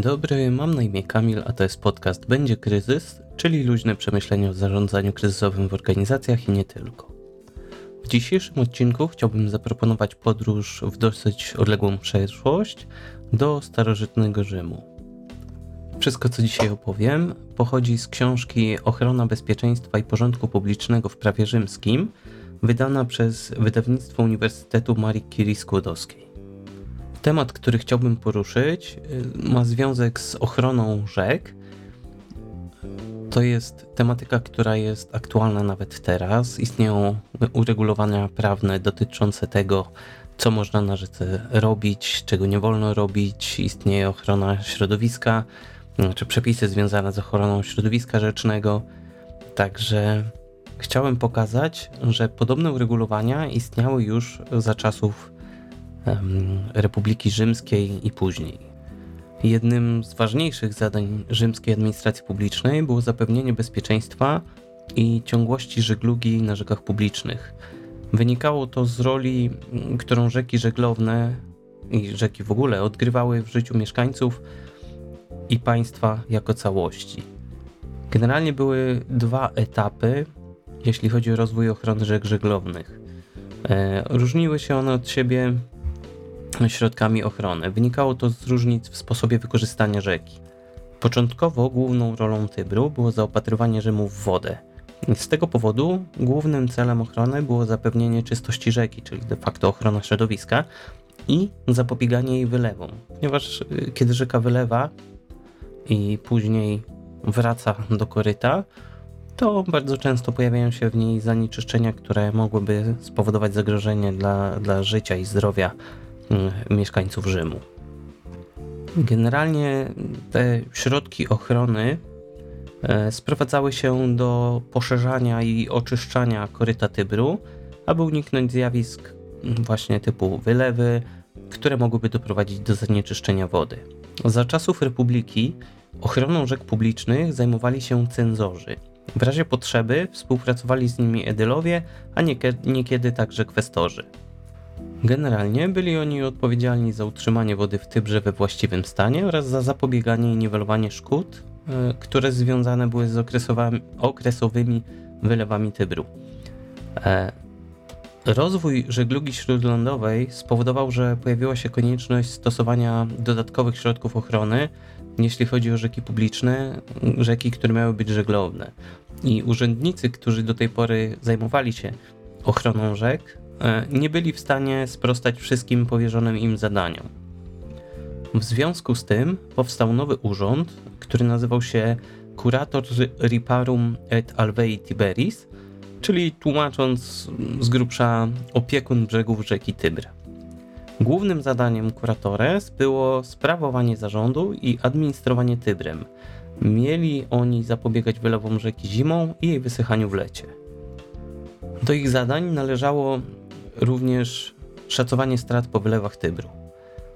Dzień dobry, mam na imię Kamil, a to jest podcast Będzie Kryzys, czyli luźne przemyślenia o zarządzaniu kryzysowym w organizacjach i nie tylko. W dzisiejszym odcinku chciałbym zaproponować podróż w dosyć odległą przeszłość do starożytnego Rzymu. Wszystko, co dzisiaj opowiem, pochodzi z książki Ochrona bezpieczeństwa i porządku publicznego w prawie rzymskim, wydana przez wydawnictwo Uniwersytetu Marii Curie Skłodowskiej. Temat, który chciałbym poruszyć, y, ma związek z ochroną rzek. To jest tematyka, która jest aktualna nawet teraz. Istnieją uregulowania prawne dotyczące tego, co można na rzece robić, czego nie wolno robić. Istnieje ochrona środowiska, czy znaczy przepisy związane z ochroną środowiska rzecznego. Także chciałem pokazać, że podobne uregulowania istniały już za czasów Republiki Rzymskiej i później. Jednym z ważniejszych zadań rzymskiej administracji publicznej było zapewnienie bezpieczeństwa i ciągłości żeglugi na rzekach publicznych. Wynikało to z roli, którą rzeki żeglowne i rzeki w ogóle odgrywały w życiu mieszkańców i państwa jako całości. Generalnie były dwa etapy, jeśli chodzi o rozwój ochrony rzek żeglownych. E, różniły się one od siebie środkami ochrony. Wynikało to z różnic w sposobie wykorzystania rzeki. Początkowo główną rolą Tybru było zaopatrywanie Rzymu w wodę. Z tego powodu głównym celem ochrony było zapewnienie czystości rzeki, czyli de facto ochrona środowiska i zapobieganie jej wylewom. Ponieważ y, kiedy rzeka wylewa i później wraca do koryta, to bardzo często pojawiają się w niej zanieczyszczenia, które mogłyby spowodować zagrożenie dla, dla życia i zdrowia mieszkańców Rzymu. Generalnie te środki ochrony e, sprowadzały się do poszerzania i oczyszczania koryta Tybru, aby uniknąć zjawisk właśnie typu wylewy, które mogłyby doprowadzić do zanieczyszczenia wody. Za czasów Republiki ochroną rzek publicznych zajmowali się cenzorzy. W razie potrzeby współpracowali z nimi edylowie, a niekiedy także kwestorzy. Generalnie byli oni odpowiedzialni za utrzymanie wody w Tybrze we właściwym stanie oraz za zapobieganie i niwelowanie szkód, e, które związane były z okresowymi wylewami Tybru. E, rozwój żeglugi śródlądowej spowodował, że pojawiła się konieczność stosowania dodatkowych środków ochrony, jeśli chodzi o rzeki publiczne, rzeki, które miały być żeglowne. I urzędnicy, którzy do tej pory zajmowali się ochroną rzek, nie byli w stanie sprostać wszystkim powierzonym im zadaniom. W związku z tym powstał nowy urząd, który nazywał się Curator Riparum et Alvei Tiberis, czyli tłumacząc z grubsza opiekun brzegów rzeki Tybr. Głównym zadaniem kuratores było sprawowanie zarządu i administrowanie Tybrem. Mieli oni zapobiegać wylewom rzeki zimą i jej wysychaniu w lecie. Do ich zadań należało również szacowanie strat po wylewach Tybru.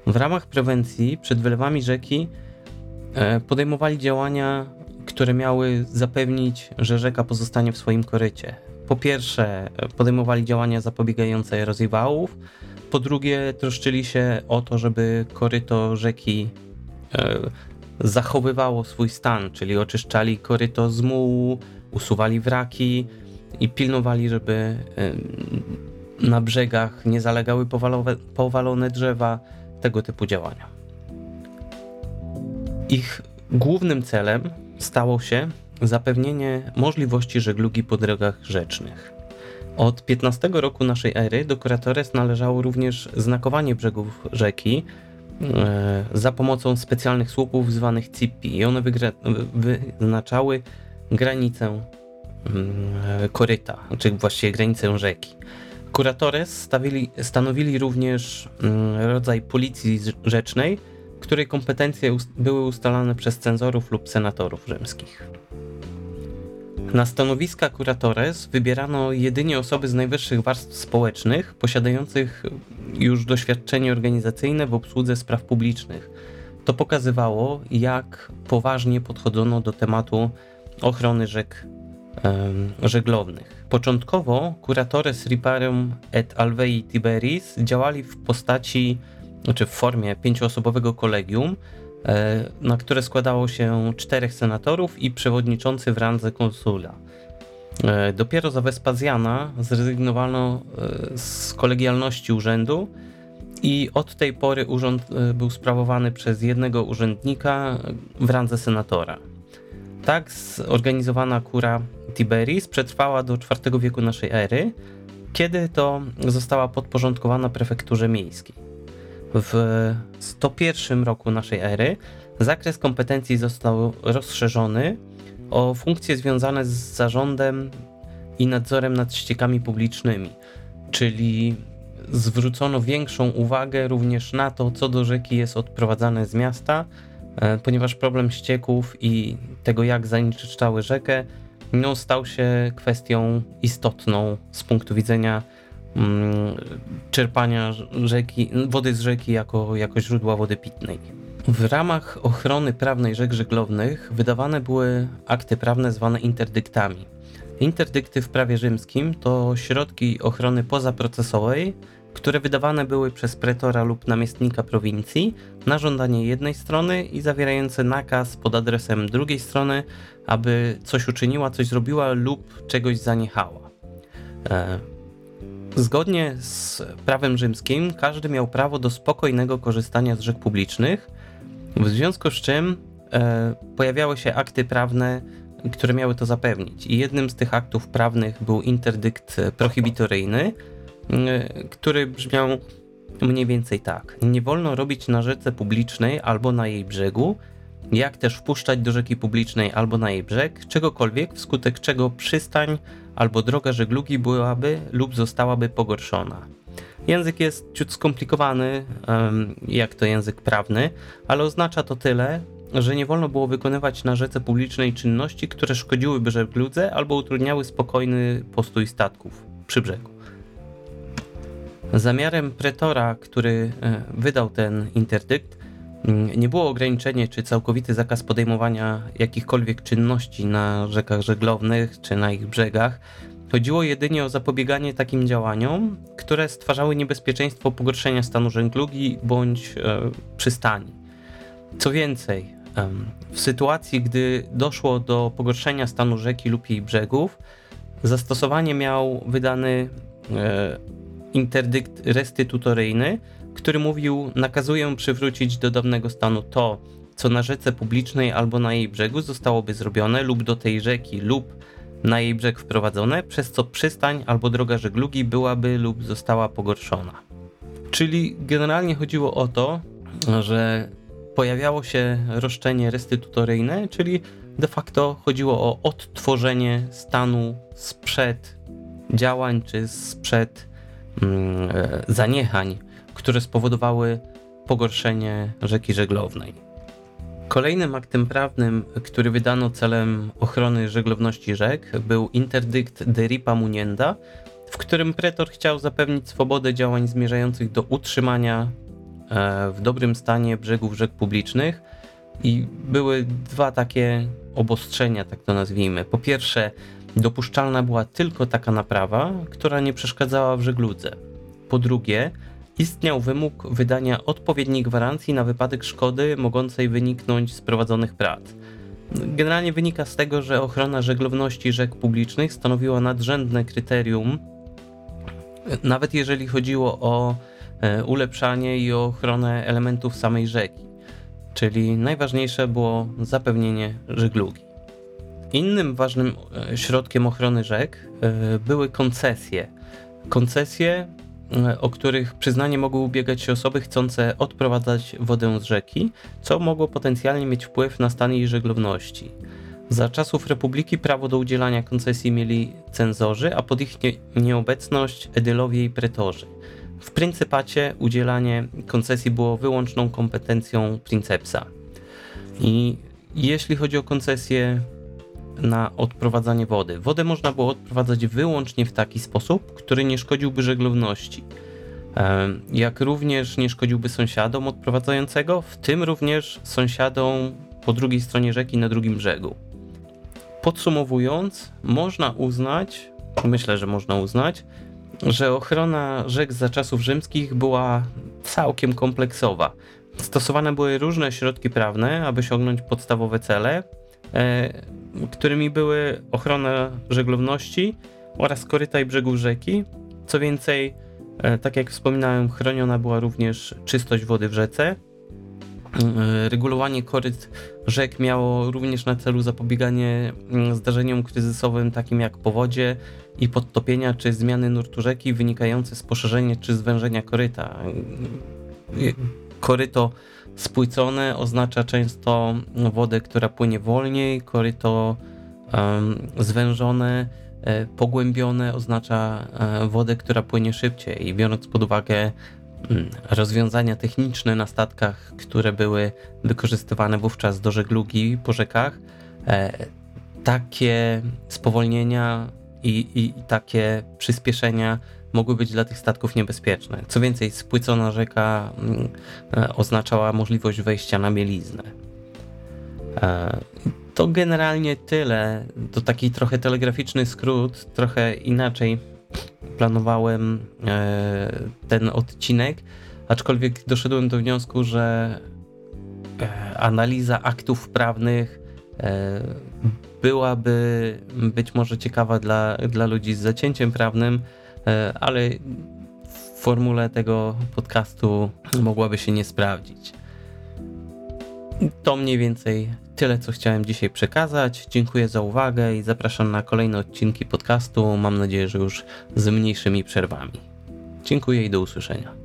W ramach prewencji przed wylewami rzeki e, podejmowali działania, które miały zapewnić, że rzeka pozostanie w swoim korycie. Po pierwsze, podejmowali działania zapobiegające erozji wałów, po drugie, troszczyli się o to, żeby koryto rzeki e, zachowywało swój stan, czyli oczyszczali koryto z mułu, usuwali wraki i pilnowali, żeby na brzegach nie zalegały powalowe, powalone drzewa, tego typu działania. Ich głównym celem stało się zapewnienie możliwości żeglugi po drogach rzecznych. Od 15 roku naszej ery do Kuratores należało również znakowanie brzegów rzeki e, za pomocą specjalnych słupów zwanych cippi i one wyznaczały granicę mm, koryta, czy właściwie granicę rzeki. Kuratores stawili, stanowili również mm, rodzaj policji rzecznej, której kompetencje były ustalane przez cenzorów lub senatorów rzymskich. Na stanowiska kuratores wybierano jedynie osoby z najwyższych warstw społecznych, posiadających już doświadczenie organizacyjne w obsłudze spraw publicznych. To pokazywało, jak poważnie podchodzono do tematu ochrony rzek żeglownych. Początkowo kuratores Riparium et Alvei Tiberis działali w postaci, znaczy w formie pięcioosobowego kolegium, e, na które składało się czterech senatorów i przewodniczący w randze konsula. E, dopiero za Wespazjana zrezygnowano z kolegialności urzędu i od tej pory urząd był sprawowany przez jednego urzędnika w randze senatora. Tak zorganizowana kura Tiberis przetrwała do IV wieku naszej ery, kiedy to została podporządkowana prefekturze miejskiej. W 101 roku naszej ery zakres kompetencji został rozszerzony o funkcje związane z zarządem i nadzorem nad ściekami publicznymi, czyli zwrócono większą uwagę również na to, co do rzeki jest odprowadzane z miasta, ponieważ problem ścieków i tego, jak zanieczyszczały rzekę, no, stał się kwestią istotną z punktu widzenia mm, czerpania rzeki, wody z rzeki jako, jako źródła wody pitnej. W ramach ochrony prawnej rzek żeglownych wydawane były akty prawne zwane interdyktami. Interdykty w prawie rzymskim to środki ochrony pozaprocesowej, które wydawane były przez pretora lub namiestnika prowincji na żądanie jednej strony i zawierające nakaz pod adresem drugiej strony, aby coś uczyniła, coś zrobiła lub czegoś zaniechała. E, zgodnie z prawem rzymskim każdy miał prawo do spokojnego korzystania z rzek publicznych, w związku z czym e, pojawiały się akty prawne, które miały to zapewnić. I jednym z tych aktów prawnych był interdykt prohibitoryjny, Y, który brzmiał mniej więcej tak. Nie wolno robić na rzece publicznej albo na jej brzegu, jak też wpuszczać do rzeki publicznej albo na jej brzeg czegokolwiek, wskutek czego przystań albo droga żeglugi byłaby lub zostałaby pogorszona. Język jest ciut skomplikowany, jak to język prawny, ale oznacza to tyle, że nie wolno było wykonywać na rzece publicznej czynności, które szkodziłyby żegludze albo utrudniały spokojny postój statków przy brzegu. Zamiarem pretora, który e, wydał ten interdykt, mm, nie było ograniczenie czy całkowity zakaz podejmowania jakichkolwiek czynności na rzekach żeglownych czy na ich brzegach. Chodziło jedynie o zapobieganie takim działaniom, które stwarzały niebezpieczeństwo pogorszenia stanu żeglugi bądź e, przystani. Co więcej, w sytuacji, gdy doszło do pogorszenia stanu rzeki lub jej brzegów, zastosowanie miał wydany e, interdykt restytutoryjny, który mówił: Nakazuję przywrócić do dawnego stanu to, co na rzece publicznej albo na jej brzegu zostałoby zrobione, lub do tej rzeki, lub na jej brzeg wprowadzone, przez co przystań albo droga żeglugi byłaby lub została pogorszona. Czyli generalnie chodziło o to, że pojawiało się roszczenie restytutoryjne, czyli de facto chodziło o odtworzenie stanu sprzed działań czy sprzed zaniechań, które spowodowały pogorszenie rzeki żeglownej. Kolejnym aktem prawnym, który wydano celem ochrony żeglowności rzek, był interdykt de Ripa Munienda, w którym pretor chciał zapewnić swobodę działań zmierzających do utrzymania e, w dobrym stanie brzegów rzek publicznych. I były dwa takie obostrzenia, tak to nazwijmy. Po pierwsze, Dopuszczalna była tylko taka naprawa, która nie przeszkadzała w żegludze. Po drugie, istniał wymóg wydania odpowiedniej gwarancji na wypadek szkody mogącej wyniknąć z prowadzonych prac. Generalnie wynika z tego, że ochrona żeglowności rzek publicznych stanowiła nadrzędne kryterium, nawet jeżeli chodziło o e, ulepszanie i ochronę elementów samej rzeki. Czyli najważniejsze było zapewnienie żeglugi. Innym ważnym e, środkiem ochrony rzek e, były koncesje. Koncesje, e, o których przyznanie mogły ubiegać się osoby chcące odprowadzać wodę z rzeki, co mogło potencjalnie mieć wpływ na stan jej żeglowności. Za czasów Republiki prawo do udzielania koncesji mieli cenzorzy, a pod ich nie nieobecność edylowie i pretorzy. W pryncypacie udzielanie koncesji było wyłączną kompetencją princepsa. I jeśli chodzi o koncesje na odprowadzanie wody. Wodę można było odprowadzać wyłącznie w taki sposób, który nie szkodziłby żeglowności. Jak również nie szkodziłby sąsiadom odprowadzającego, w tym również sąsiadom po drugiej stronie rzeki na drugim brzegu. Podsumowując, można uznać, myślę, że można uznać, że ochrona rzek za czasów rzymskich była całkiem kompleksowa. Stosowane były różne środki prawne, aby osiągnąć podstawowe cele, którymi były ochrona żeglowności oraz koryta i brzegów rzeki. Co więcej, e, tak jak wspominałem, chroniona była również czystość wody w rzece. E, Regulowanie koryt rzek miało również na celu zapobieganie mm, zdarzeniom kryzysowym takim jak powodzie i podtopienia czy zmiany nurtu rzeki wynikające z poszerzenia czy zwężenia koryta. Koryto spłycone oznacza często wodę, która płynie wolniej, koryto zwężone, e, pogłębione oznacza e, wodę, która płynie szybciej. I biorąc pod uwagę mm, rozwiązania techniczne na statkach, które były wykorzystywane wówczas do żeglugi po rzekach, e, takie spowolnienia i, i takie przyspieszenia mogły być dla tych statków niebezpieczne. Co więcej, spłycona rzeka mm, e, oznaczała możliwość wejścia na mieliznę. E, To generalnie tyle. To taki trochę telegraficzny skrót, trochę inaczej planowałem e, ten odcinek, aczkolwiek doszedłem do wniosku, że analiza aktów prawnych byłaby być może ciekawa dla, dla ludzi z zacięciem prawnym, ale w formule tego podcastu mogłaby się nie sprawdzić. To mniej więcej tyle, co chciałem dzisiaj przekazać. Dziękuję za uwagę i zapraszam na kolejne odcinki podcastu. Mam nadzieję, że już z mniejszymi przerwami. Dziękuję i do usłyszenia.